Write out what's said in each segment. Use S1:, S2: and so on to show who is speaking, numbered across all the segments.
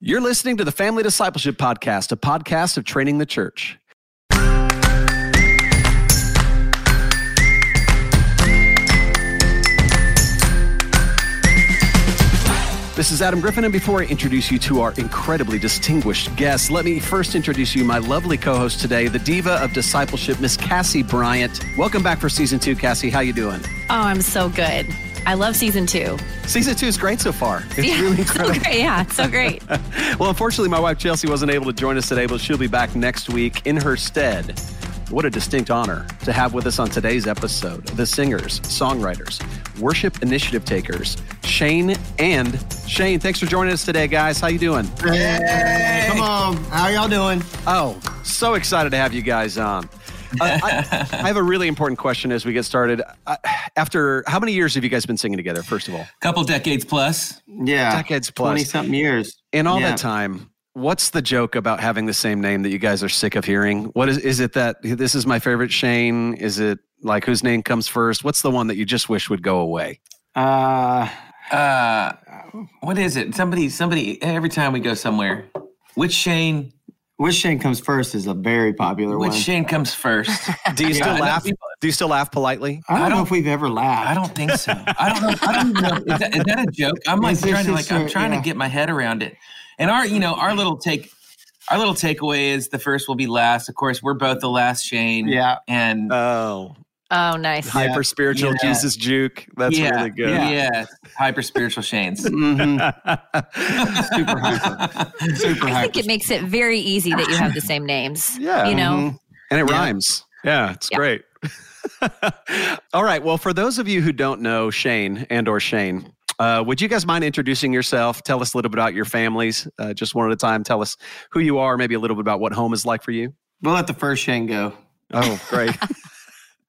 S1: You're listening to the Family Discipleship Podcast, a podcast of training the church. This is Adam Griffin, and before I introduce you to our incredibly distinguished guests, let me first introduce you my lovely co-host today, the diva of discipleship, Miss Cassie Bryant. Welcome back for season two, Cassie. How you doing?
S2: Oh, I'm so good. I love season two.
S1: Season two is great so far. It's
S2: yeah,
S1: really incredible.
S2: So great. Yeah, so great.
S1: well, unfortunately, my wife Chelsea wasn't able to join us today, but she'll be back next week in her stead. What a distinct honor to have with us on today's episode the singers, songwriters, worship initiative takers, Shane and Shane. Thanks for joining us today, guys. How you doing?
S3: Hey, come on. How y'all doing?
S1: Oh, so excited to have you guys on. Uh, I, I, have a really important question as we get started. Uh, after how many years have you guys been singing together? First of all, a
S4: couple decades plus.
S3: Yeah,
S1: decades plus,
S3: twenty something years.
S1: In all
S3: yeah.
S1: that time, what's the joke about having the same name that you guys are sick of hearing? What is is it that this is my favorite Shane? Is it like whose name comes first? What's the one that you just wish would go away?
S4: Uh uh what is it? Somebody somebody every time we go somewhere. Which Shane
S3: which Shane comes first is a very popular
S4: Which
S3: one.
S4: Which Shane comes first?
S1: Do you still laugh? Do you still laugh politely?
S3: I don't, I don't, know if we've ever laughed.
S4: I don't think so. I don't know. I don't even know. Is that, is that a joke? I'm like trying to like I'm trying yeah. to get my head around it. And our, you know, our little take, our little takeaway is the first will be last. Of course, we're both the last Shane.
S3: Yeah.
S4: And
S1: oh,
S2: oh, nice.
S1: Hyper spiritual yeah. Jesus juke. That's
S4: yeah.
S1: really good.
S4: Yeah. yeah. Hyper spiritual Shanes.
S3: mm-hmm. Super hyper. Super
S2: I
S3: hyper.
S2: think it makes it very easy that you have the same names.
S1: Yeah.
S2: You know,
S1: mm-hmm. and it rhymes. Yeah, it's great. All right. Well, for those of you who don't know Shane and or Shane, uh, would you guys mind introducing yourself? Tell us a little bit about your families, uh, just one at a time. Tell us who you are, maybe a little bit about what home is like for you.
S3: We'll let the first Shane go.
S1: Oh, great.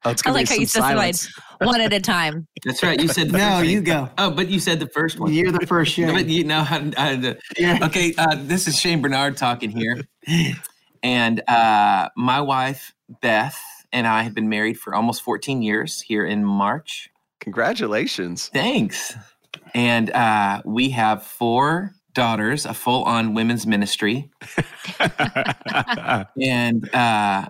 S2: Oh, I like how you specified one at a time.
S4: That's right. You said
S3: no. You go.
S4: Oh, but you said the first one.
S3: You're the first Shane.
S4: But you know, I, I, yeah. Okay, uh, this is Shane Barnard talking here, and uh, my wife Beth and I have been married for almost 14 years. Here in March.
S1: Congratulations.
S4: Thanks. And uh, we have four daughters, a full on women's ministry. and uh,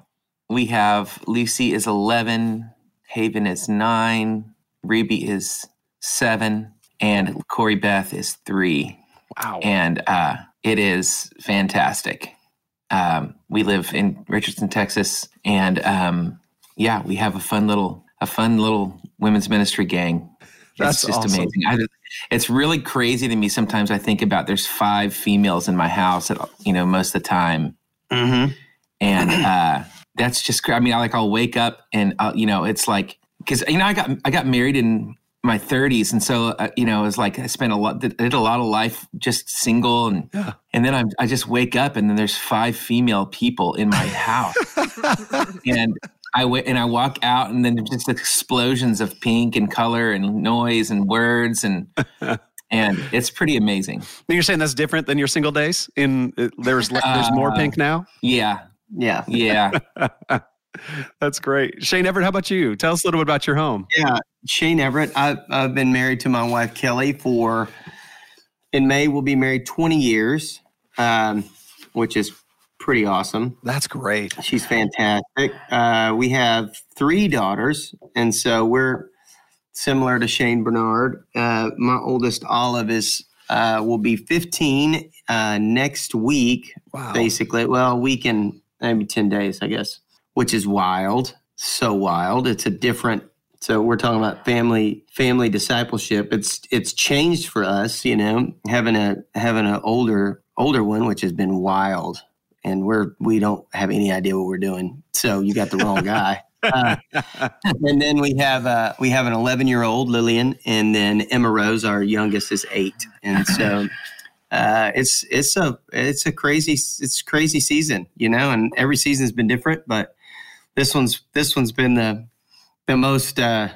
S4: we have Lucy is 11, Haven is nine, Reby is seven, and Corey Beth is three.
S1: Wow.
S4: And uh, it is fantastic. Um, we live in Richardson, Texas, and um, yeah, we have a fun little a fun little women's ministry gang.
S1: That's
S4: it's just
S1: awesome.
S4: amazing. I, it's really crazy to me. Sometimes I think about there's five females in my house, at, you know, most of the time,
S3: mm-hmm.
S4: and uh, that's just. I mean, I like I'll wake up and uh, you know, it's like because you know I got I got married in my 30s, and so uh, you know, it was like I spent a lot did a lot of life just single, and
S1: yeah.
S4: and then I I just wake up and then there's five female people in my house, and I went and I walk out, and then just explosions of pink and color and noise and words, and and it's pretty amazing.
S1: You're saying that's different than your single days? In uh, there's there's more
S4: Uh,
S1: pink now.
S4: Yeah,
S3: Yeah.
S4: yeah.
S1: that's great. Shane Everett, how about you? Tell us a little bit about your home.
S3: Yeah. Shane Everett. I've, I've been married to my wife Kelly for in May. We'll be married 20 years, um, which is pretty awesome.
S1: That's great.
S3: She's fantastic. Uh, we have three daughters, and so we're similar to Shane Barnard. Uh, my oldest Olive is uh, will be 15 uh, next week,
S1: Wow.
S3: basically. Well, a week and maybe 10 days, I guess, which is wild. So wild. It's a different. So we're talking about family family discipleship. It's it's changed for us, you know, having a having an older older one, which has been wild and we're we don't have any idea what we're doing. So you got the wrong guy. Uh, and then we have uh, we have an 11 year old Lillian, and then Emma Rose, our youngest, is eight, and so uh, it's it's a it's a crazy it's crazy season, you know, and every season's been different, but this one's this one's been the the most uh,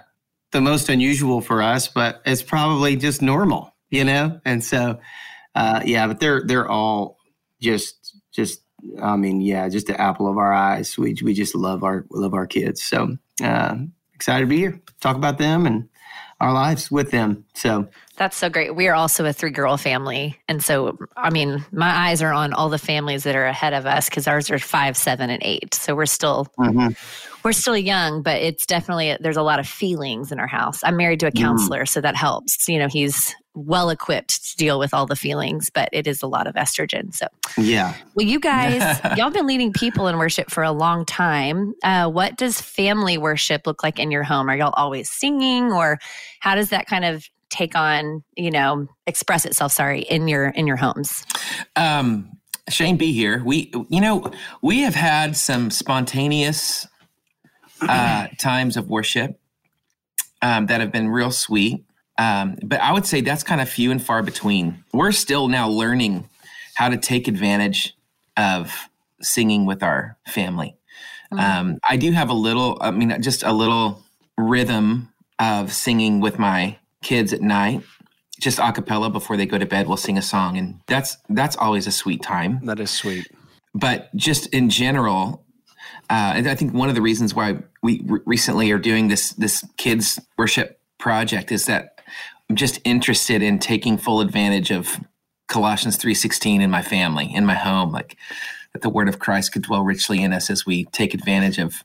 S3: the most unusual for us, but it's probably just normal, you know, and so uh, yeah, but they're they're all just just I mean, yeah, just the apple of our eyes. We we just love our love our kids. So uh, excited to be here, talk about them and our lives with them. So
S2: that's so great. We are also a three girl family. And so, I mean, my eyes are on all the families that are ahead of us because ours are five, seven, and eight. So we're still. Mm-hmm. We're still young, but it's definitely there's a lot of feelings in our house. I'm married to a mm-hmm. counselor, mm. so that helps. You know, he's well equipped to deal with all the feelings, but it is a lot of estrogen. So,
S3: yeah.
S2: Well, you guys, y'all been leading people in worship for a long time. Uh, what does family worship look like in your home? Are y'all always singing, or how does that kind of take on, you know, express itself? Sorry, in your in your homes.
S4: Um, Shane B here. We, you know, we have had some spontaneous uh, times of worship um, that have been real sweet. Um, but I would say that's kind of few and far between. We're still now learning how to take advantage of singing with our family. Mm-hmm. Um, I do have a little, I mean, just a little rhythm of singing with my kids at night, just a cappella before they go to bed. We'll sing a song, and that's that's always a sweet time.
S1: That is sweet.
S4: But just in general, uh, I think one of the reasons why we re- recently are doing this this kids worship project is that I'm just interested in taking full advantage of Colossians 3:16 in my family, in my home, like that the word of Christ could dwell richly in us as we take advantage of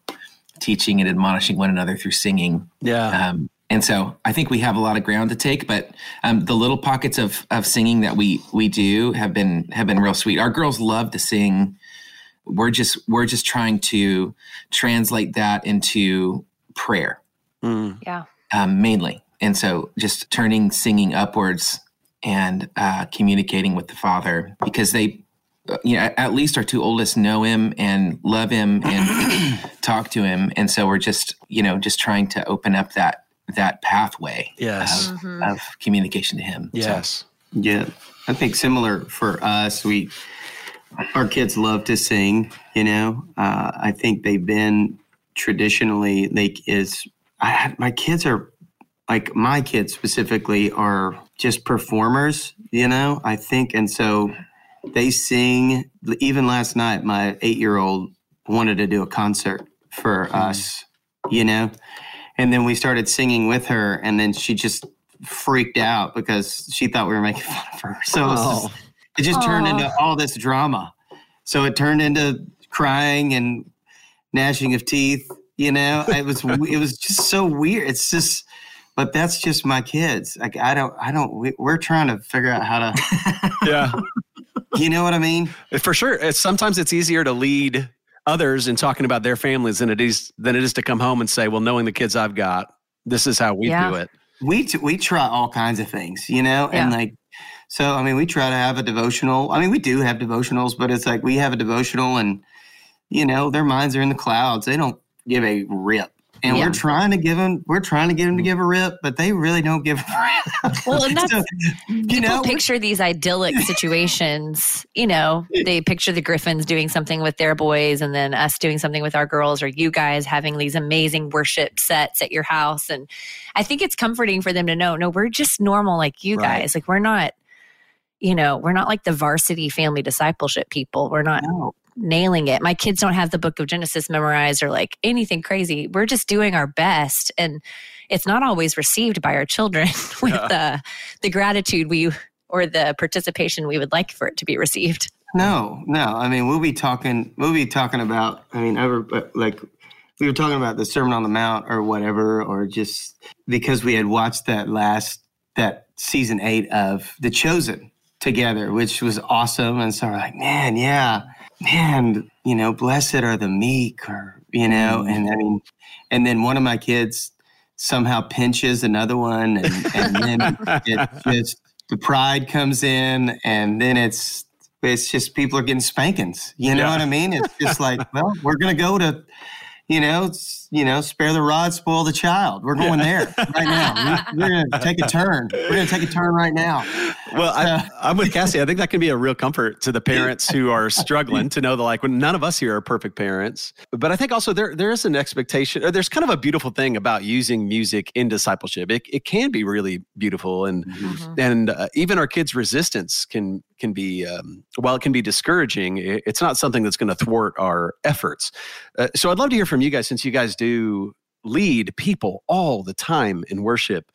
S4: teaching and admonishing one another through singing.
S1: Yeah.
S4: Um, and so I think we have a lot of ground to take, but um, the little pockets of of singing that we we do have been have been real sweet. Our girls love to sing. We're just we're just trying to translate that into prayer.
S2: Mm. Yeah.
S4: Um, mainly, and so just turning singing upwards and uh, communicating with the Father because they, you know, at least our two oldest know Him and love Him and talk to Him, and so we're just, you know, just trying to open up that that pathway
S1: yes.
S4: of, mm-hmm. of communication to Him.
S1: Yes.
S3: So. Yeah, I think similar for us. We our kids love to sing. You know, uh, I think they've been traditionally like is I, my kids are like my kids specifically are just performers, you know, I think. And so they sing. Even last night, my eight year old wanted to do a concert for mm. us, you know, and then we started singing with her, and then she just freaked out because she thought we were making fun of her. So oh. just, it just turned into all this drama. So it turned into crying and gnashing of teeth. You know, it was it was just so weird. It's just but that's just my kids. Like I don't, I don't. We, are trying to figure out how
S1: to. yeah.
S3: You know what I mean?
S1: For sure. It's, sometimes it's easier to lead others in talking about their families than it is than it is to come home and say, "Well, knowing the kids I've got, this is how we yeah. do it."
S3: We t- we try all kinds of things, you know, yeah. and like. So, I mean, we try to have a devotional. I mean, we do have devotionals, but it's like we have a devotional and, you know, their minds are in the clouds. They don't give a rip and yeah. we're trying to give them we're trying to get them to mm. give a rip but they really don't give a rip.
S2: Well and that's so, you know picture these idyllic situations you know they picture the griffins doing something with their boys and then us doing something with our girls or you guys having these amazing worship sets at your house. And i think it's comforting for them to know no we're just normal like you right. guys. Like we're not you know we're not like the varsity family discipleship people. We're not no nailing it. My kids don't have the book of Genesis memorized or like anything crazy. We're just doing our best. And it's not always received by our children with yeah. the the gratitude we or the participation we would like for it to be received.
S3: No, no. I mean, we'll be talking. We'll be talking about. I mean, ever uh, like we were talking about the Sermon on the Mount or whatever, or just because we had watched that last that season eight of The Chosen together, which was awesome. And so we're like, man, yeah, man, you know, blessed are the meek, or you know, mm. and I mean, and then one of my kids somehow pinches another one, and, and then it just the pride comes in, and then it's it's just people are getting spankings. You know yeah. what I mean? It's just like, well, we're gonna go to you know, you know, spare the rod, spoil the child. We're going there right now. We, are going to take a turn. We're going to take a turn right now.
S1: Well, I, I'm with Cassie. I think that can be a real comfort to the parents who are struggling to know that, like, when none of us here are perfect parents. But I think also there there is an expectation. Or there's kind of a beautiful thing about using music in discipleship. It it can be really beautiful, and mm-hmm. and uh, even our kids' resistance can can be um, while it can be discouraging, it's not something that's going to thwart our efforts. Uh, so I'd love to hear from you guys since you guys do lead people all the time in worship.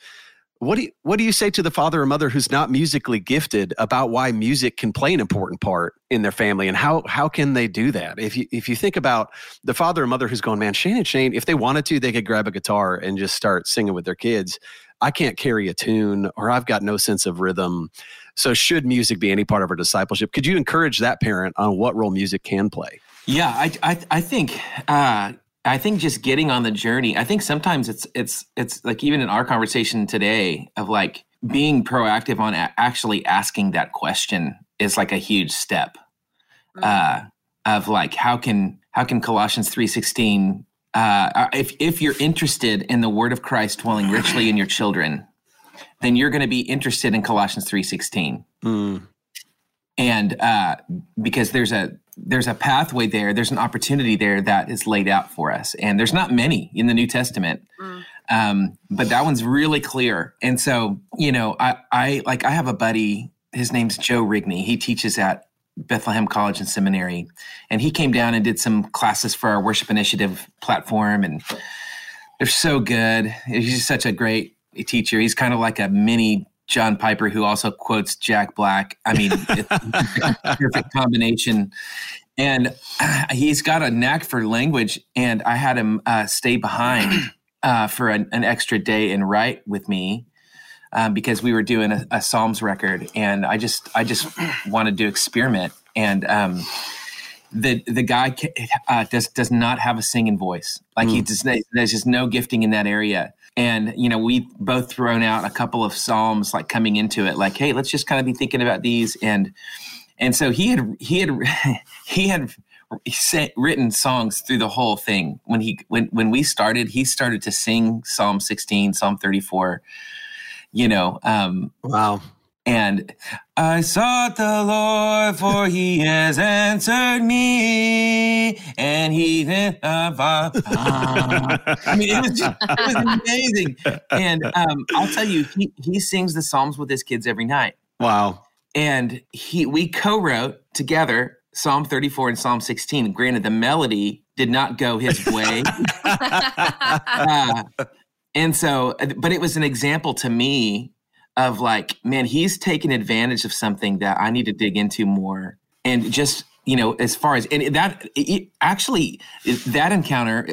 S1: What do you, what do you say to the father or mother who's not musically gifted about why music can play an important part in their family and how how can they do that? If you if you think about the father or mother who's going, man, Shane and Shane, if they wanted to, they could grab a guitar and just start singing with their kids. I can't carry a tune or I've got no sense of rhythm. So should music be any part of our discipleship? Could you encourage that parent on what role music can play?
S4: Yeah, I I, I think uh, I think just getting on the journey. I think sometimes it's it's it's like even in our conversation today of like being proactive on a- actually asking that question is like a huge step. Mm-hmm. Uh, of like how can how can Colossians three sixteen uh, if if you're interested in the word of Christ dwelling richly in your children, then you're going to be interested in Colossians three sixteen. Mm. And uh, because there's a there's a pathway there, there's an opportunity there that is laid out for us, and there's not many in the New Testament. Mm. Um, but that one's really clear. And so, you know, I, I like I have a buddy. His name's Joe Rigney. He teaches at Bethlehem College and Seminary, and he came down and did some classes for our Worship Initiative platform, and they're so good. He's such a great teacher. He's kind of like a mini John Piper, who also quotes Jack Black. I mean, perfect combination. And he's got a knack for language. And I had him uh, stay behind uh, for an, an, extra day and write with me um, because we were doing a, a, Psalms record. And I just, I just wanted to experiment. And um, the the guy uh, does does not have a singing voice. Like mm. he does, there's just no gifting in that area. And, you know, we both thrown out a couple of Psalms like coming into it, like, hey, let's just kind of be thinking about these. And, and so he had, he had, he had written songs through the whole thing. When he, when, when we started, he started to sing Psalm 16, Psalm 34, you know, um,
S1: wow.
S4: And I sought the Lord, for he has answered me. And he did. I mean, it was, just, it was amazing. And um, I'll tell you, he, he sings the Psalms with his kids every night.
S1: Wow.
S4: And he we co wrote together Psalm 34 and Psalm 16. Granted, the melody did not go his way. uh, and so, but it was an example to me of like, man, he's taken advantage of something that I need to dig into more. And just, you know, as far as, and that it, actually, that encounter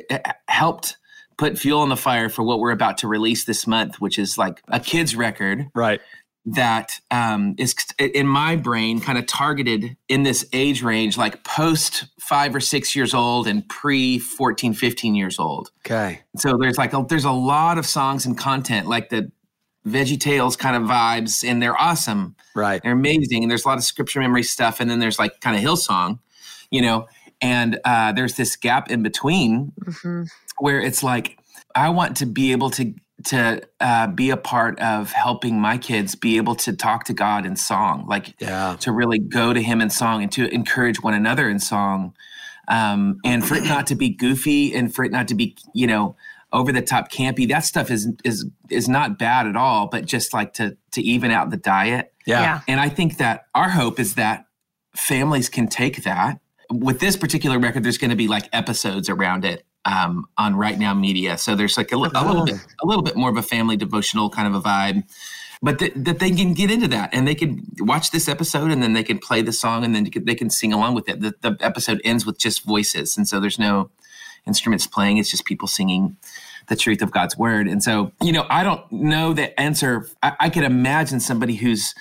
S4: helped put fuel on the fire for what we're about to release this month, which is like a kid's record.
S1: Right.
S4: That um, is in my brain kind of targeted in this age range, like post five or six years old and pre 14, 15 years old.
S1: Okay.
S4: So there's like, a, there's a lot of songs and content like the Veggie Tales kind of vibes, and they're awesome.
S1: Right.
S4: They're amazing. And there's a lot of scripture memory stuff. And then there's like kind of Hillsong, you know, and uh, there's this gap in between mm-hmm. where it's like, I want to be able to to uh, be a part of helping my kids be able to talk to God in song, like
S1: yeah.
S4: to really go to Him in song and to encourage one another in song, um, and for it not to be goofy and for it not to be, you know, over the top campy. That stuff is is is not bad at all but just like to to even out the diet.
S1: Yeah, yeah.
S4: and i think that our hope is that families can take that. With this particular record there's going to be like episodes around it um, on right now media. So there's like a, a, little bit a little bit more of a family devotional kind of a vibe but th- that they can get into that and they can watch this episode and then they can play the song and then they can sing along with it. The, the episode ends with just voices. And so there's no instruments playing. It's just people singing the truth of God's word. And so, you know, I don't know the answer. I, I could imagine somebody who's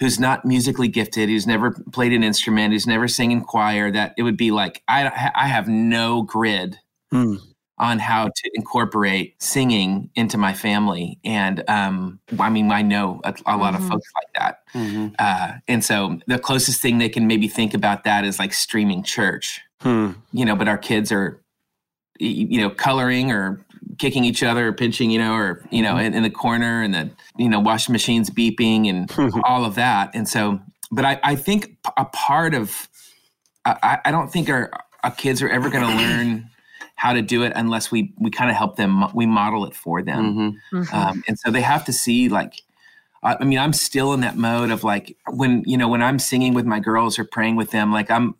S4: who's not musically gifted, who's never played an instrument, who's never sang in choir, that it would be like I I have no grid. Hmm. On how to incorporate singing into my family, and um, I mean, I know a, a lot mm-hmm. of folks like that, mm-hmm. uh, and so the closest thing they can maybe think about that is like streaming church, hmm. you know. But our kids are you know, coloring or kicking each other or pinching, you know, or, you know, mm-hmm. in, in, the corner and the, you know, washing machines beeping and all of that. And so, but I, I think a part of, I, I don't think our, our kids are ever going to learn how to do it unless we, we kind of help them, we model it for them. Mm-hmm. Mm-hmm. Um, and so they have to see like, I mean, I'm still in that mode of like when, you know, when I'm singing with my girls or praying with them, like I'm,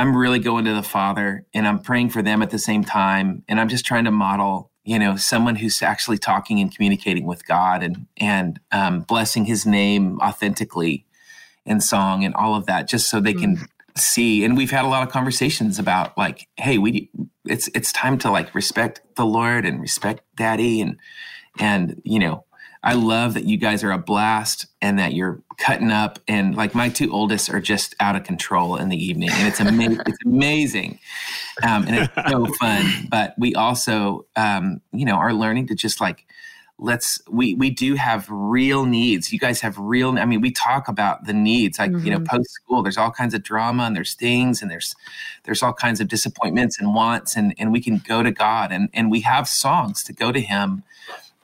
S4: I'm really going to the Father and I'm praying for them at the same time. And I'm just trying to model, you know someone who's actually talking and communicating with god and and um, blessing his name authentically in song and all of that just so they can mm. see and we've had a lot of conversations about like hey we it's it's time to like respect the lord and respect daddy and and you know I love that you guys are a blast and that you're cutting up and like my two oldest are just out of control in the evening and it's amazing. it's amazing. Um, and it's so fun. But we also, um, you know, are learning to just like, let's, we, we do have real needs. You guys have real, I mean, we talk about the needs, like, mm-hmm. you know, mm-hmm. post school, there's all kinds of drama and there's things and there's, there's all kinds of disappointments and wants and, and we can go to God and, and we have songs to go to him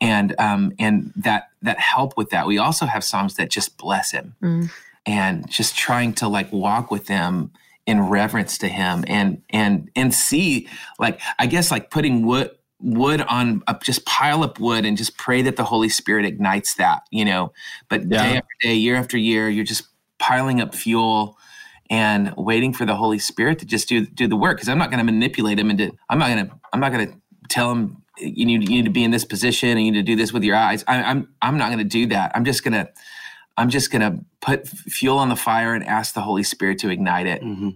S4: and um, and that that help with that. We also have songs that just bless him, mm. and just trying to like walk with them in reverence to him, and and and see like I guess like putting wood wood on a, just pile up wood and just pray that the Holy Spirit ignites that, you know. But yeah. day after day, year after year, you're just piling up fuel and waiting for the Holy Spirit to just do do the work. Because I'm not going to manipulate him into. I'm not going to. I'm not going to tell him you need you need to be in this position and you need to do this with your eyes. I, I'm I'm not going to do that. I'm just gonna I'm just gonna put fuel on the fire and ask the Holy Spirit to ignite it. Mm-hmm.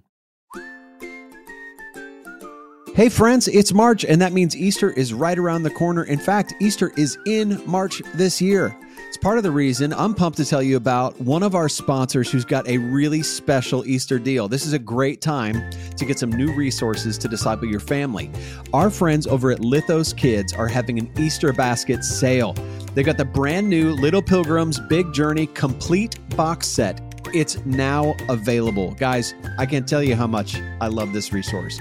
S1: Hey, friends, it's March, and that means Easter is right around the corner. In fact, Easter is in March this year. It's part of the reason I'm pumped to tell you about one of our sponsors who's got a really special Easter deal. This is a great time to get some new resources to disciple your family. Our friends over at Lithos Kids are having an Easter basket sale. They've got the brand new Little Pilgrims Big Journey complete box set. It's now available. Guys, I can't tell you how much I love this resource.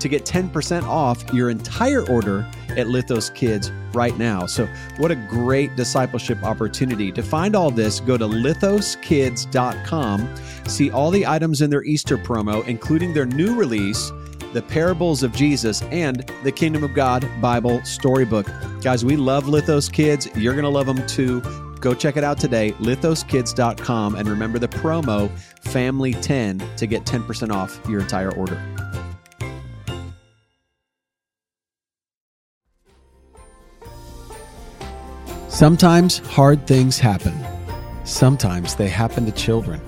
S1: to get 10% off your entire order at Lithos Kids right now. So, what a great discipleship opportunity. To find all this, go to lithoskids.com, see all the items in their Easter promo, including their new release, The Parables of Jesus, and the Kingdom of God Bible Storybook. Guys, we love Lithos Kids. You're going to love them too. Go check it out today, lithoskids.com, and remember the promo FAMILY10 to get 10% off your entire order. Sometimes hard things happen. Sometimes they happen to children.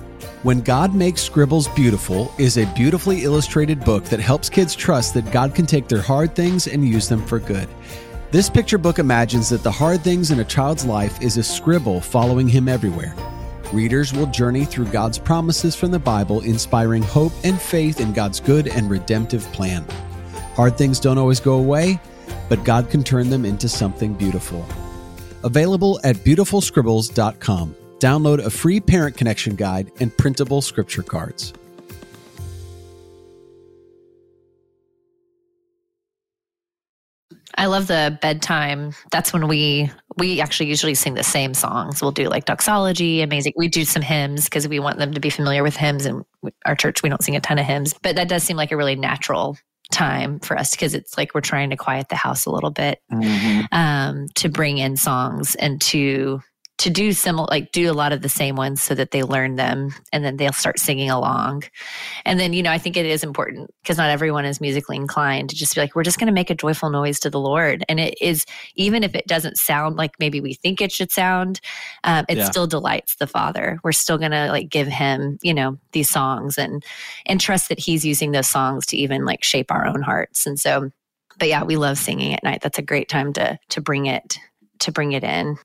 S1: When God Makes Scribbles Beautiful is a beautifully illustrated book that helps kids trust that God can take their hard things and use them for good. This picture book imagines that the hard things in a child's life is a scribble following him everywhere. Readers will journey through God's promises from the Bible, inspiring hope and faith in God's good and redemptive plan. Hard things don't always go away, but God can turn them into something beautiful. Available at beautifulscribbles.com. Download a free parent connection guide and printable scripture cards.
S2: I love the bedtime. That's when we we actually usually sing the same songs. We'll do like doxology, amazing. We do some hymns because we want them to be familiar with hymns. And our church, we don't sing a ton of hymns, but that does seem like a really natural time for us because it's like we're trying to quiet the house a little bit mm-hmm. um, to bring in songs and to to do similar like do a lot of the same ones so that they learn them and then they'll start singing along. And then you know i think it is important because not everyone is musically inclined to just be like we're just going to make a joyful noise to the lord. And it is even if it doesn't sound like maybe we think it should sound um, it yeah. still delights the father. We're still going to like give him you know these songs and and trust that he's using those songs to even like shape our own hearts. And so but yeah we love singing at night. That's a great time to to bring it to bring it in.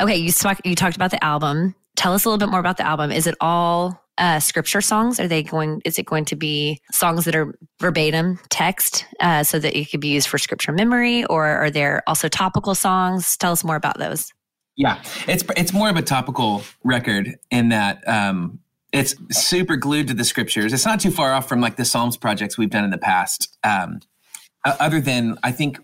S2: Okay, you you talked about the album. Tell us a little bit more about the album. Is it all uh, scripture songs? Are they going? Is it going to be songs that are verbatim text, uh, so that it could be used for scripture memory, or are there also topical songs? Tell us more about those.
S4: Yeah, it's it's more of a topical record in that um, it's super glued to the scriptures. It's not too far off from like the Psalms projects we've done in the past. Um, other than I think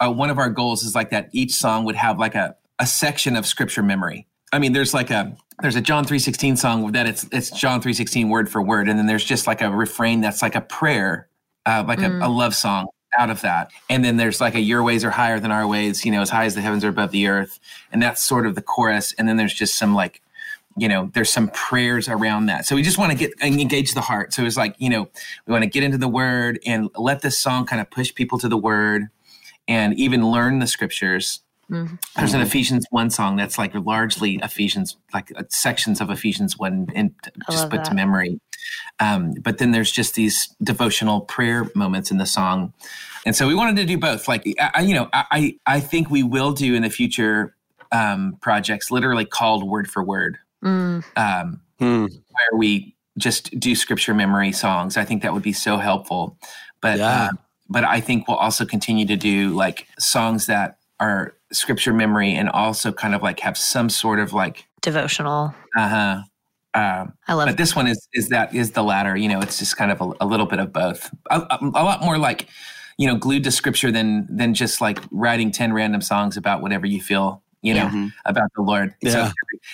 S4: uh, one of our goals is like that each song would have like a, a section of scripture memory. I mean, there's like a there's a John 3:16 song that it's it's John 3:16 word for word. And then there's just like a refrain that's like a prayer uh, like mm. a, a, love song out of that. And then there's like a your ways are higher than our ways you know as high as the heavens are above the earth. And that's sort of the chorus. And then there's just some like you know there's some prayers around that. So we just want to get engage the heart. So it's like you know we want to get into the word and let this song kind of push people to the word and even learn the scriptures Mm-hmm. There's an Ephesians 1 song that's like largely Ephesians, like uh, sections of Ephesians 1 and just put that. to memory. Um, but then there's just these devotional prayer moments in the song. And so we wanted to do both. Like, I, you know, I, I think we will do in the future um, projects literally called word for word, mm. um, mm. where we just do scripture memory songs. I think that would be so helpful. But, yeah. uh, but I think we'll also continue to do like songs that are scripture memory and also kind of like have some sort of like
S2: devotional.
S4: Uh huh. Um, I love. It. But this one is is that is the latter. You know, it's just kind of a, a little bit of both. A, a, a, lot more like you know glued to scripture than than just like writing ten random songs about whatever you feel. You know yeah. about the Lord.
S1: Yeah. So,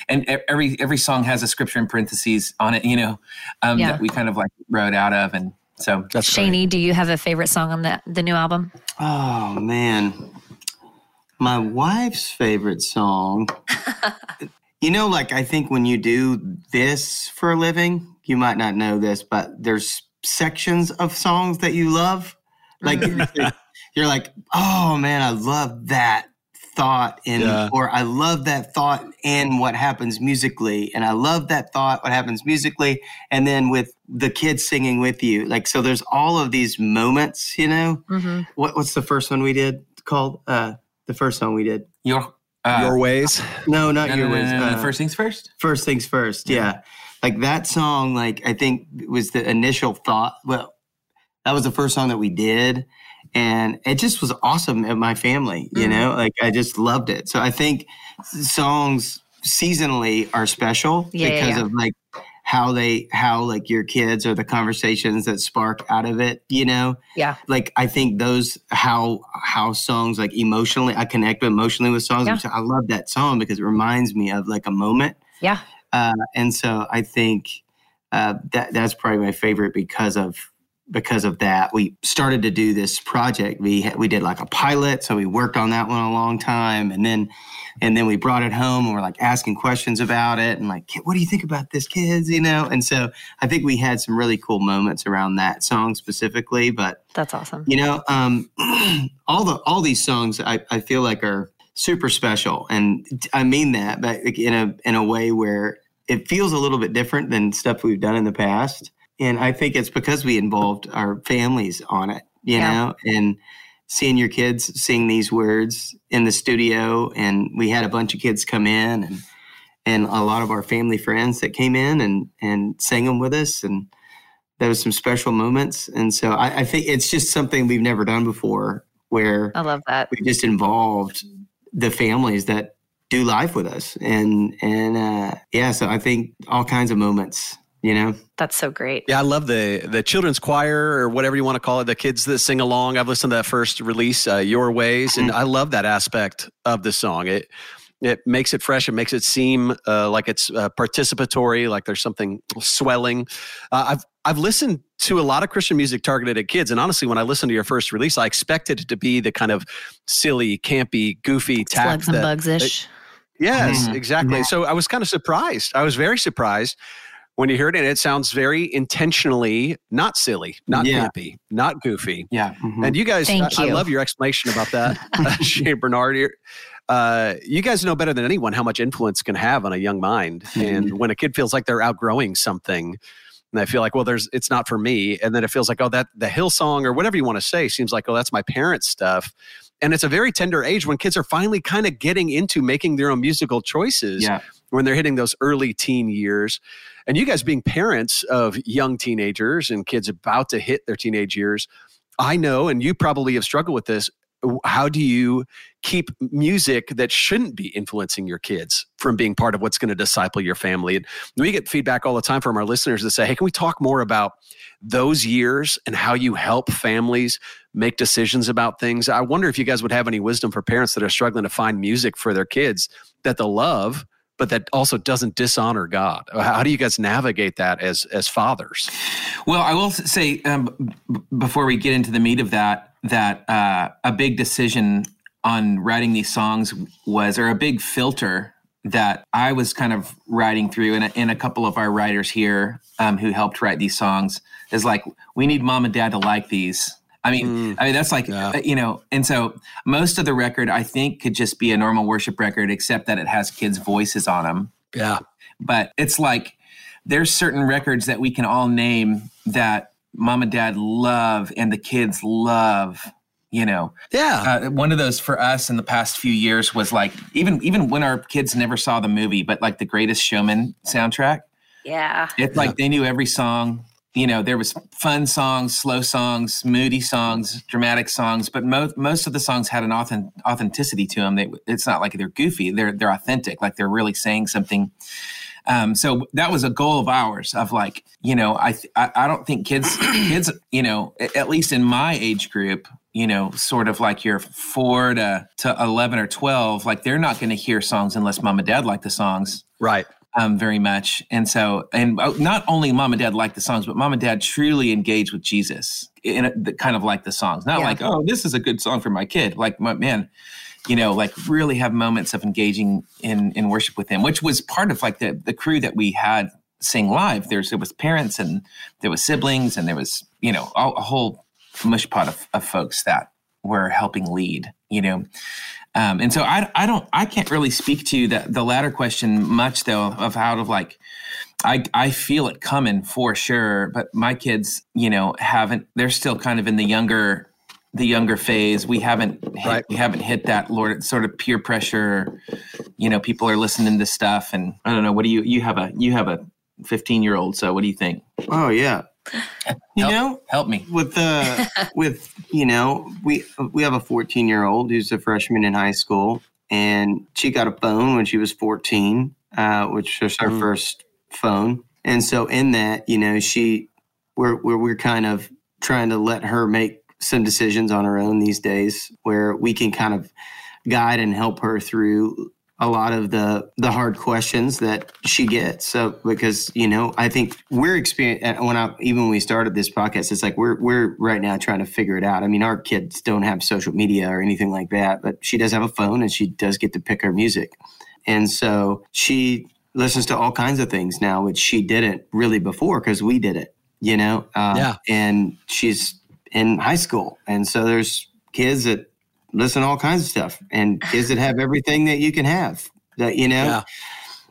S4: and every every song has a scripture in parentheses on it. You know, um, yeah. that we kind of like wrote out of and. So,
S2: That's Shaney, do you have a favorite song on the the new album?
S3: Oh man, my wife's favorite song. you know, like I think when you do this for a living, you might not know this, but there's sections of songs that you love. Like you're like, oh man, I love that thought in yeah. or I love that thought and what happens musically and I love that thought what happens musically and then with the kids singing with you like so there's all of these moments you know mm-hmm. what, what's the first one we did called uh the first song we did.
S4: Your
S1: uh, your ways?
S3: No, not no, your
S4: no,
S3: ways.
S4: No, uh, first things first.
S3: First things first. Yeah. yeah. like that song. Like I think was the initial thought. Well, that was the first song that we did, and it just was awesome at my family. You mm know, like I just loved it. So I think songs seasonally are special yeah, because yeah, of like how they how like your kids or the conversations that spark out of it you know
S2: yeah
S3: like i think those how how songs like emotionally i connect emotionally with songs yeah. i love that song because it reminds me of like a moment
S2: yeah
S3: uh, and so i think uh, that that's probably my favorite because of because of that we started to do this project. We we did like a pilot so we worked on that one a long time and then and then we brought it home and we're like asking questions about it and like what do you think about this kids? You know? And so i think we had some really cool moments around that song specifically but
S2: that's awesome.
S3: you know um, all the all these songs I, I feel like are super special and i mean that but in a in a way where it feels a little bit different than stuff we've done in the past and i think it's because we involved our families on it you yeah. know and seeing your kids sing these words in the studio and we had a bunch of kids come in and and a lot of our family friends that came in and and sang them with us and there was some special moments. And so I, I think it's just something we've never done before where
S2: I love that.
S3: we just involved the families that do life with us. And and uh, yeah so I think all kinds of moments you know
S2: that's so great
S1: yeah i love the the children's choir or whatever you want to call it the kids that sing along i've listened to that first release uh, your ways and i love that aspect of the song it it makes it fresh it makes it seem uh, like it's uh, participatory like there's something swelling uh, i've I've listened to a lot of Christian music targeted at kids, and honestly, when I listened to your first release, I expected it to be the kind of silly, campy, goofy tap.
S2: Slugs and bugs ish.
S1: Yes, mm-hmm. exactly. Yeah. So I was kind of surprised. I was very surprised when you hear it, and it sounds very intentionally not silly, not yeah. campy, not goofy.
S4: Yeah.
S1: Mm-hmm. And you guys, I,
S2: you.
S1: I, love your explanation about that, uh, Shane Barnard. Uh, you guys know better than anyone how much influence can have on a young mind. Mm-hmm. And when a kid feels like they're outgrowing something, and I feel like, well, there's it's not for me, and then it feels like, oh, that the Hillsong or whatever you want to say seems like, oh, that's my parents' stuff. And it's a very tender age when kids are finally kind of getting into making their own musical choices.
S4: Yeah
S1: when they're hitting those early teen years. And you guys being parents of young teenagers and kids about to hit their teenage years, I know, and you probably have struggled with this. How do you keep music that shouldn't be influencing your kids from being part of what's going to disciple your family? And we get feedback all the time from our listeners that say, Hey, can we talk more about those years and how you help families make decisions about things? I wonder if you guys would have any wisdom for parents that are struggling to find music for their kids that they'll love but that also doesn't dishonor God. How do you guys navigate that as as fathers?
S4: Well, I will say um, b- before we get into the meat of that, that uh, a big decision on writing these songs was, or a big filter that I was kind of writing through, and a, and a couple of our writers here um, who helped write these songs is like, we need mom and dad to like these. I mean, mm, I mean that's like yeah. Uh, you know, and so most of the record I think could just be a normal worship record, except that it has kids' voices on them.
S1: Yeah,
S4: but it's like there's certain records that we can all name that mom and dad love and the kids love you know?
S1: Yeah.
S4: Uh, one of those for us in the past few years was like even even when our kids never saw the movie but like the greatest showman soundtrack.
S2: Yeah.
S4: It's like they knew every song you know there was fun songs slow songs moody songs dramatic songs but most most of the songs had an authentic, authenticity to them they, it's not like they're goofy they're they're authentic like they're really saying something um, so that was a goal of ours of like you know i i, I don't think kids kids you know at least in my age group you know, sort of like your four to, to 11 or 12, like they're not going to hear songs unless mom and dad like the songs.
S1: Right.
S4: Um, very much. And so, and uh, not only mom and dad like the songs, but mom and dad truly engaged with Jesus in a, kind of like the songs. Not yeah. like, oh, this is a good song for my kid. Like, my, man, you know, like really have moments of engaging in in worship with him, which was part of like the the crew that we had sing live. There's there was parents and there was siblings and there was you know a, a whole mush pot of, of folks that were helping lead, you know. Um, and so I, I don't, I can't really speak to the, the latter question much though of how to like, I, I feel it coming for sure, but my kids, you know, haven't, they're still kind of in the younger, the younger phase. We haven't, hit, right. we haven't hit that Lord sort of peer pressure, you know, people are listening to stuff and I don't know, what do you, you have a, you have a 15 year old. So what do you think?
S3: Oh yeah. You
S4: help,
S3: know,
S4: help me
S3: with the with you know we we have a 14 year old who's a freshman in high school, and she got a phone when she was 14, uh, which was her mm. first phone. And so in that, you know, she we're, we're we're kind of trying to let her make some decisions on her own these days, where we can kind of guide and help her through a lot of the the hard questions that she gets. So because you know, I think we're experiencing when I even when we started this podcast, it's like we're we're right now trying to figure it out. I mean, our kids don't have social media or anything like that, but she does have a phone and she does get to pick her music, and so she listens to all kinds of things now, which she didn't really before because we did it. You know,
S1: uh, yeah,
S3: and she's in high school, and so there's kids that listen to all kinds of stuff. And kids that have everything that you can have that you know? Yeah.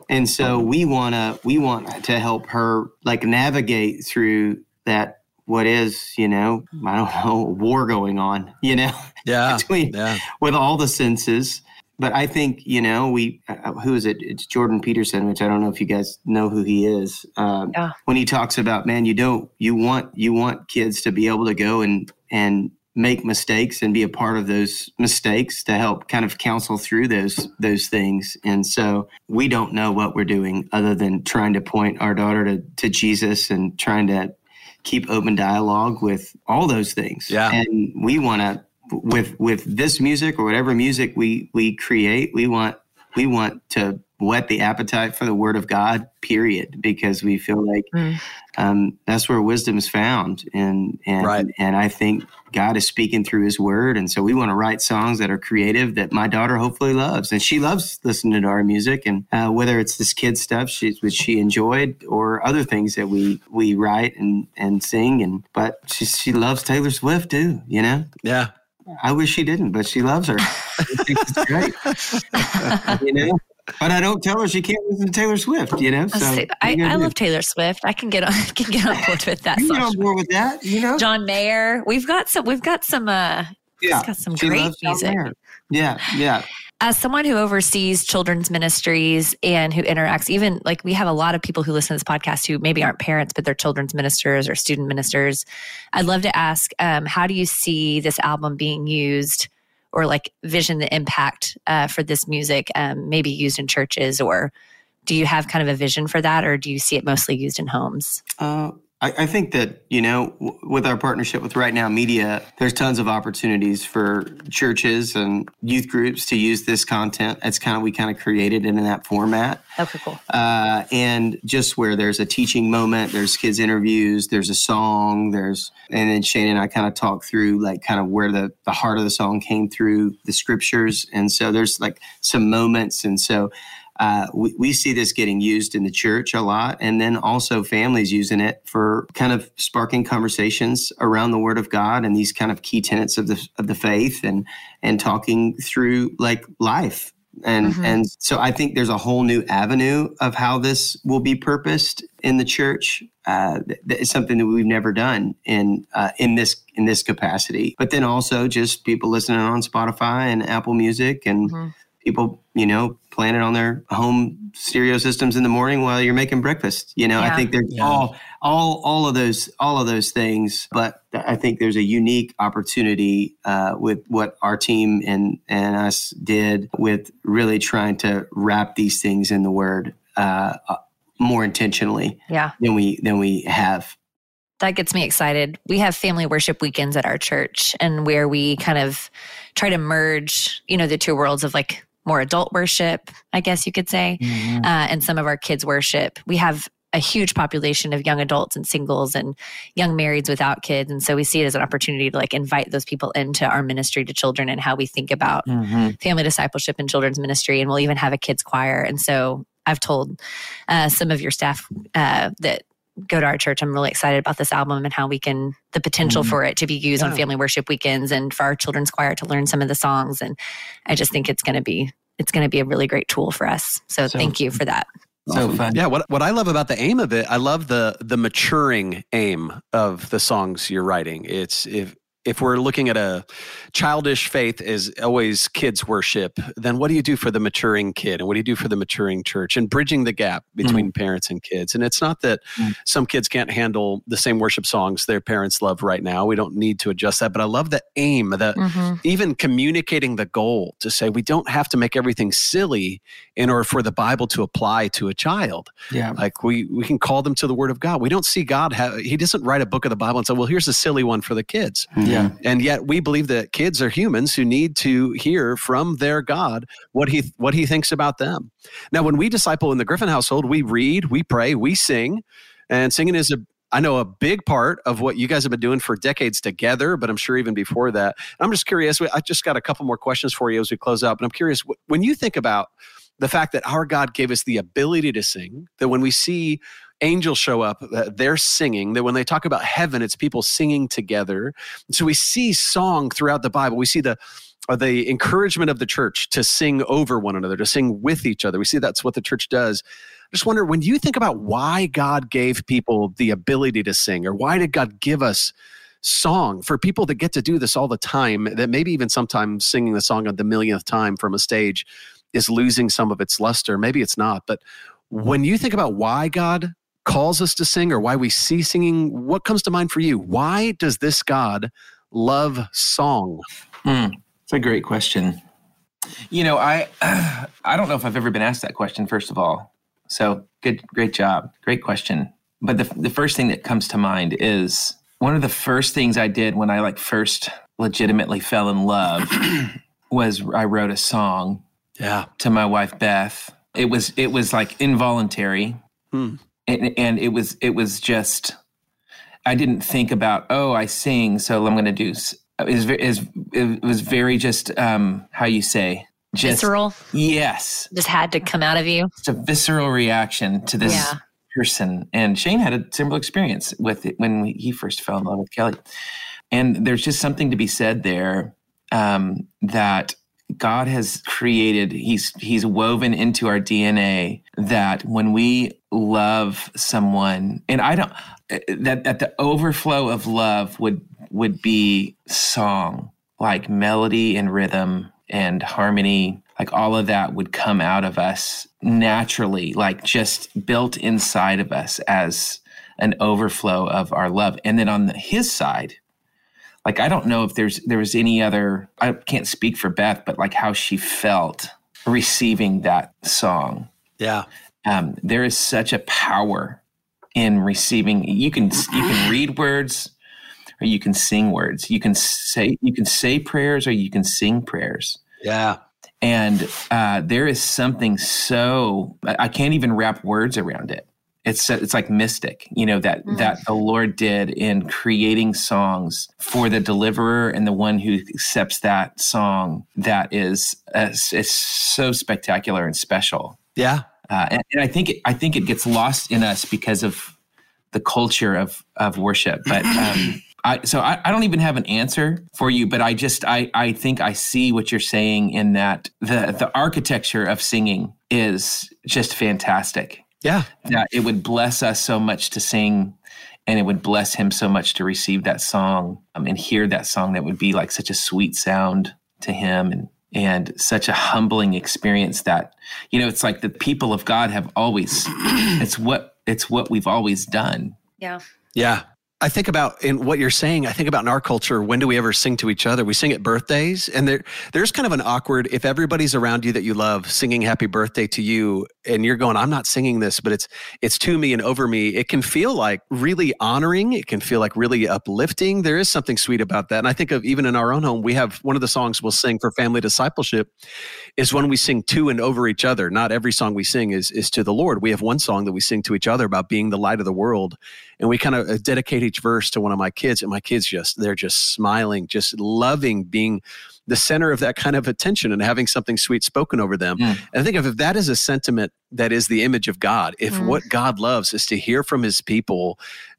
S3: and so we want to we want to help her like navigate through that what is you know i don't know a war going on you know?
S1: Yeah.
S3: Between
S1: yeah.
S3: with all the senses. But i think you know we uh, who is it? It's jordan peterson which i don't know if you guys know who he is. Um, yeah. when he talks about man you don't you want you want kids to be able to go and and make mistakes and be a part of those mistakes to help kind of counsel through those those things and so we don't know what we're doing other than trying to point our daughter to, to jesus and trying to keep open dialogue with all those things
S1: yeah
S3: and we want to with with this music or whatever music we we create we want we want to whet the appetite for the word of God, period, because we feel like mm. um, that's where wisdom is found. And, and,
S1: right.
S3: and I think God is speaking through his word. And so we want to write songs that are creative that my daughter hopefully loves. And she loves listening to our music. And uh, whether it's this kid stuff she, which she enjoyed or other things that we, we write and, and sing. And, but she, she loves Taylor Swift too, you know?
S1: Yeah.
S3: I wish she didn't, but she loves her. it's great. you know? But I don't tell her she can't listen to Taylor Swift, you know. So
S2: I, I, I love Taylor Swift. I can get on can get on board with that.
S3: you get on board with that, you know.
S2: John Mayer. We've got some. We've got some. uh Yeah, got some great music.
S3: Yeah, yeah.
S2: As someone who oversees children's ministries and who interacts, even like we have a lot of people who listen to this podcast who maybe aren't parents, but they're children's ministers or student ministers. I'd love to ask, um, how do you see this album being used? Or like vision the impact uh, for this music um, maybe used in churches or do you have kind of a vision for that or do you see it mostly used in homes?
S3: Uh, I, I think that, you know, w- with our partnership with Right Now Media, there's tons of opportunities for churches and youth groups to use this content. that's kind of, we kind of created it in that format.
S2: Okay, cool.
S3: Uh, and just where there's a teaching moment, there's kids interviews, there's a song, there's, and then Shane and I kind of talk through like kind of where the, the heart of the song came through the scriptures. And so there's like some moments. And so, uh, we, we see this getting used in the church a lot, and then also families using it for kind of sparking conversations around the Word of God and these kind of key tenets of the of the faith, and and talking through like life. And mm-hmm. and so I think there's a whole new avenue of how this will be purposed in the church. Uh, it's something that we've never done in uh, in this in this capacity. But then also just people listening on Spotify and Apple Music and. Mm-hmm people, you know, playing it on their home stereo systems in the morning while you're making breakfast. You know, yeah. I think there's yeah. all all all of those all of those things, but I think there's a unique opportunity uh, with what our team and and us did with really trying to wrap these things in the word uh, uh more intentionally
S2: yeah.
S3: than we than we have
S2: that gets me excited. We have family worship weekends at our church and where we kind of try to merge, you know, the two worlds of like more adult worship, I guess you could say, mm-hmm. uh, and some of our kids worship. We have a huge population of young adults and singles and young marrieds without kids. And so we see it as an opportunity to like invite those people into our ministry to children and how we think about mm-hmm. family discipleship and children's ministry. And we'll even have a kids choir. And so I've told uh, some of your staff uh, that go to our church. I'm really excited about this album and how we can the potential mm-hmm. for it to be used yeah. on family worship weekends and for our children's choir to learn some of the songs. And I just think it's going to be it's going to be a really great tool for us. So, so thank you for that.
S1: So fun. Yeah, what what I love about the aim of it, I love the the maturing aim of the songs you're writing. It's if if we're looking at a childish faith is always kids worship, then what do you do for the maturing kid and what do you do for the maturing church and bridging the gap between mm parents and kids? And it's not that mm some kids can't handle the same worship songs their parents love right now. We don't need to adjust that, but I love the aim that mm-hmm. even communicating the goal to say we don't have to make everything silly in order for the Bible to apply to a child.
S3: Yeah.
S1: Like we we can call them to the word of God. We don't see God have, he doesn't write a book of the Bible and say, "Well, here's a silly one for the kids."
S3: mm yeah.
S1: And yet we believe that kids are humans who need to hear from their God what he what he thinks about them. Now, when we disciple in the Griffin household, we read, we pray, we sing, and singing is a I know a big part of what you guys have been doing for decades together, but I'm sure even before that. I'm just curious. I just got a couple more questions for you as we close out, but I'm curious when you think about the fact that our God gave us the ability to sing, that when we see angels show up, they're singing, that when they talk about heaven, it's people singing together. So we see song throughout the Bible. We see the uh, the encouragement of the church to sing over one another, to sing with each other. We see that's what the church does. I just wonder when you think about why God gave people the ability to sing, or why did God give us song for people that get to do this all the time, that maybe even sometimes singing the song on the millionth time from a stage is losing some of its luster. Maybe it's not. But when you think about why God calls us to sing or why we see singing, what comes to mind for you? Why does this God love song?
S4: Mm, it's a great question. You know, I I don't know if I've ever been asked that question. First of all, so good, great job, great question. But the the first thing that comes to mind is one of the first things I did when I like first legitimately fell in love was I wrote a song
S1: yeah
S4: to my wife Beth. It was it was like involuntary. Hmm. And, and it was it was just I didn't think about oh I sing so I'm going to do it was, it was very just um, how you say
S2: just, visceral
S4: yes
S2: just had to come out of you
S4: it's a visceral reaction to this yeah. person and Shane had a similar experience with it when he first fell in love with Kelly and there's just something to be said there um, that God has created, he's he's woven into our DNA that when we love someone, and I don't that that the overflow of love would would be song, like melody and rhythm and harmony, like all of that would come out of us naturally, like just built inside of us as an overflow of our love. And then on the, his side, like I don't know if there's there was any other I can't speak for Beth, but like how she felt receiving that song.
S1: Yeah.
S4: Um, there is such a power in receiving. You can you can read words, or you can sing words. You can say you can say prayers, or you can sing prayers.
S1: Yeah.
S4: And uh, there is something so I can't even wrap words around it. It's it's like mystic, you know that mm-hmm. that the Lord did in creating songs for the deliverer and the one who accepts that song. That is uh, it's so spectacular and special.
S1: Yeah,
S4: uh, and, and I think it, I think it gets lost in us because of the culture of of worship. But um, I, so I, I, don't even have an answer for you, but I just I I think I see what you're saying in that the the architecture of singing is just fantastic.
S1: Yeah,
S4: that it would bless us so much to sing, and it would bless him so much to receive that song um, and hear that song. That would be like such a sweet sound to him, and and such a humbling experience that you know it's like the people of God have always it's what it's what we've always done.
S2: Yeah.
S1: Yeah. I think about in what you're saying. I think about in our culture. When do we ever sing to each other? We sing at birthdays, and there there's kind of an awkward. If everybody's around you that you love singing "Happy Birthday" to you, and you're going, "I'm not singing this, but it's it's to me and over me," it can feel like really honoring. It can feel like really uplifting. There is something sweet about that, and I think of even in our own home, we have one of the songs we'll sing for family discipleship is when we sing to and over each other. Not every song we sing is is to the Lord. We have one song that we sing to each other about being the light of the world and we kind of uh, dedicate each verse to one of my kids and my kids just they're just smiling just loving being the center of that kind of attention and having something sweet spoken over them mm. and i think if that is a sentiment that is the image of god if mm. what god loves is to hear from his people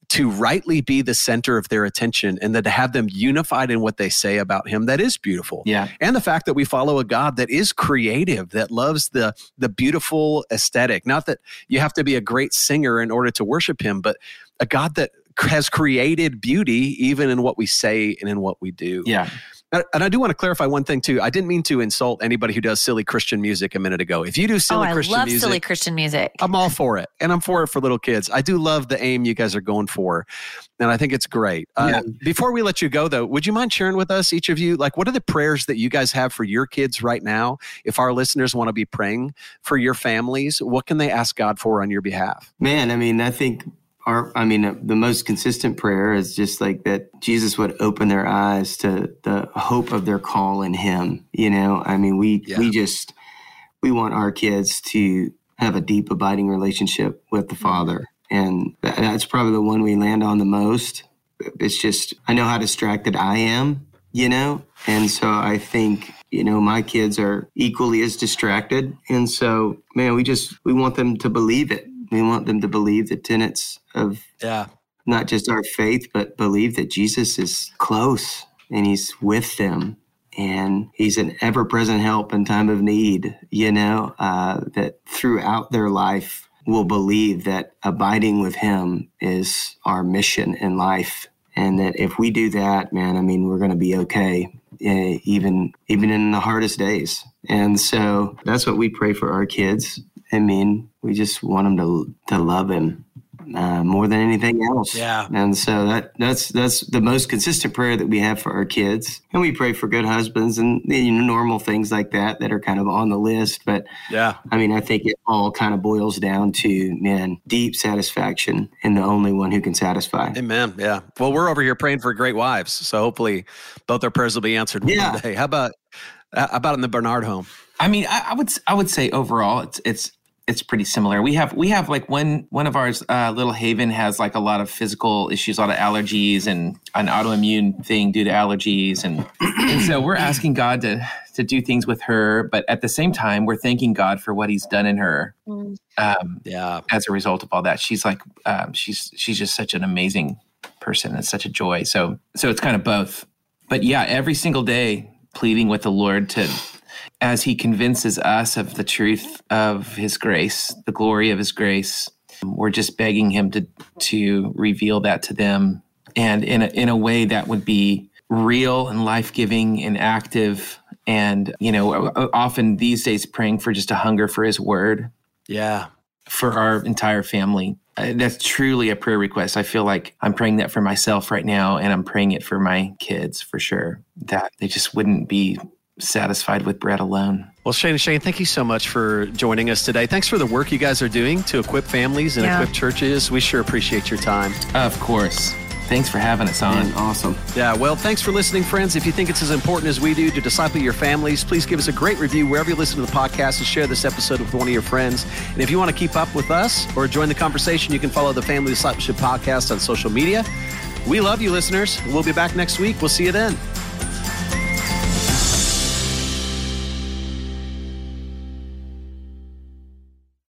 S1: to rightly be the center of their attention and then to have them unified in what they say about him that is beautiful
S4: yeah
S1: and the fact that we follow a god that is creative that loves the the beautiful aesthetic not that you have to be a great singer in order to worship him but a God that has created beauty even in what we say and in what we do.
S4: Yeah.
S1: And I do want to clarify one thing too. I didn't mean to insult anybody who does silly Christian music a minute ago. If you do silly
S2: oh,
S1: Christian
S2: I love
S1: music,
S2: silly Christian music.
S1: I'm all for it, and I'm for it for little kids. I do love the aim you guys are going for, and I think it's great. Uh, yeah. Uh, before we let you go, though, would you mind sharing with us, each of you, like what are the prayers that you guys have for your kids right now? If our listeners want to be praying for your families, what can they ask God for on your behalf?
S3: Man, I mean, I think our i mean uh, the most consistent prayer is just like that jesus would open their eyes to the hope of their call in him you know? I mean we yeah. we just we want our kids to have a deep abiding relationship with the father. And that's probably the one we land on the most. It's just i know how distracted i am you know? And so i think you know my kids are equally as distracted. And so man we just we want them to believe it we want them to believe the tenets of
S1: yeah.
S3: not just our faith, but believe that Jesus is close and he's with them and he's an ever present help in time of need, you know, uh, that throughout their life will believe that abiding with him is our mission in life. And that if we do that, man, I mean, we're going to be okay, uh, even even in the hardest days. And so that's what we pray for our kids. I mean, we just want them to to love him uh, more than anything else.
S1: Yeah.
S3: And so that that's that's the most consistent prayer that we have for our kids, and we pray for good husbands and you know normal things like that that are kind of on the list. But
S1: yeah,
S3: I mean, I think it all kind of boils down to man, deep satisfaction in the only one who can satisfy.
S1: Amen. Yeah. Well, we're over here praying for great wives, so hopefully both our prayers will be answered
S3: yeah.
S1: one day. How about how about in the Barnard home?
S4: I mean, I, I, would I would say overall, it's it's it's pretty similar. We have we have like one one of ours, uh, little Haven has like a lot of physical issues, a lot of allergies and an autoimmune thing due to allergies, and and so we're asking God to to do things with her, but at the same time, we're thanking God for what He's done in her.
S1: Mm. Um, yeah,
S4: as a result of all that, she's like um, she's she's just such an amazing person and such a joy. So so it's kind of both. But yeah, every single day pleading with the Lord to as he convinces us of the truth of his grace, the glory of his grace. We're just begging him to to reveal that to them. And in a, in a way that would be real and life-giving and active. And you know often these days praying for just a hunger for his word.
S1: Yeah.
S4: For our entire family. Uh, that's truly a prayer request. I feel like i'm praying that for myself right now and i'm praying it for my kids for sure that they just wouldn't be satisfied with bread alone.
S1: Well, Shane and Shane, thank you so much for joining us today. Thanks for the work you guys are doing to equip families and yeah. equip churches. We sure appreciate your time.
S4: Of course. Thanks for having us on.
S3: Man, awesome.
S1: Yeah, well, thanks for listening, friends. If you think it's as important as we do to disciple your families, please give us a great review wherever you listen to the podcast and share this episode with one of your friends. And if you want to keep up with us or join the conversation, you can follow the Family Discipleship Podcast on social media. We love you, listeners. We'll be back next week. We'll see you then.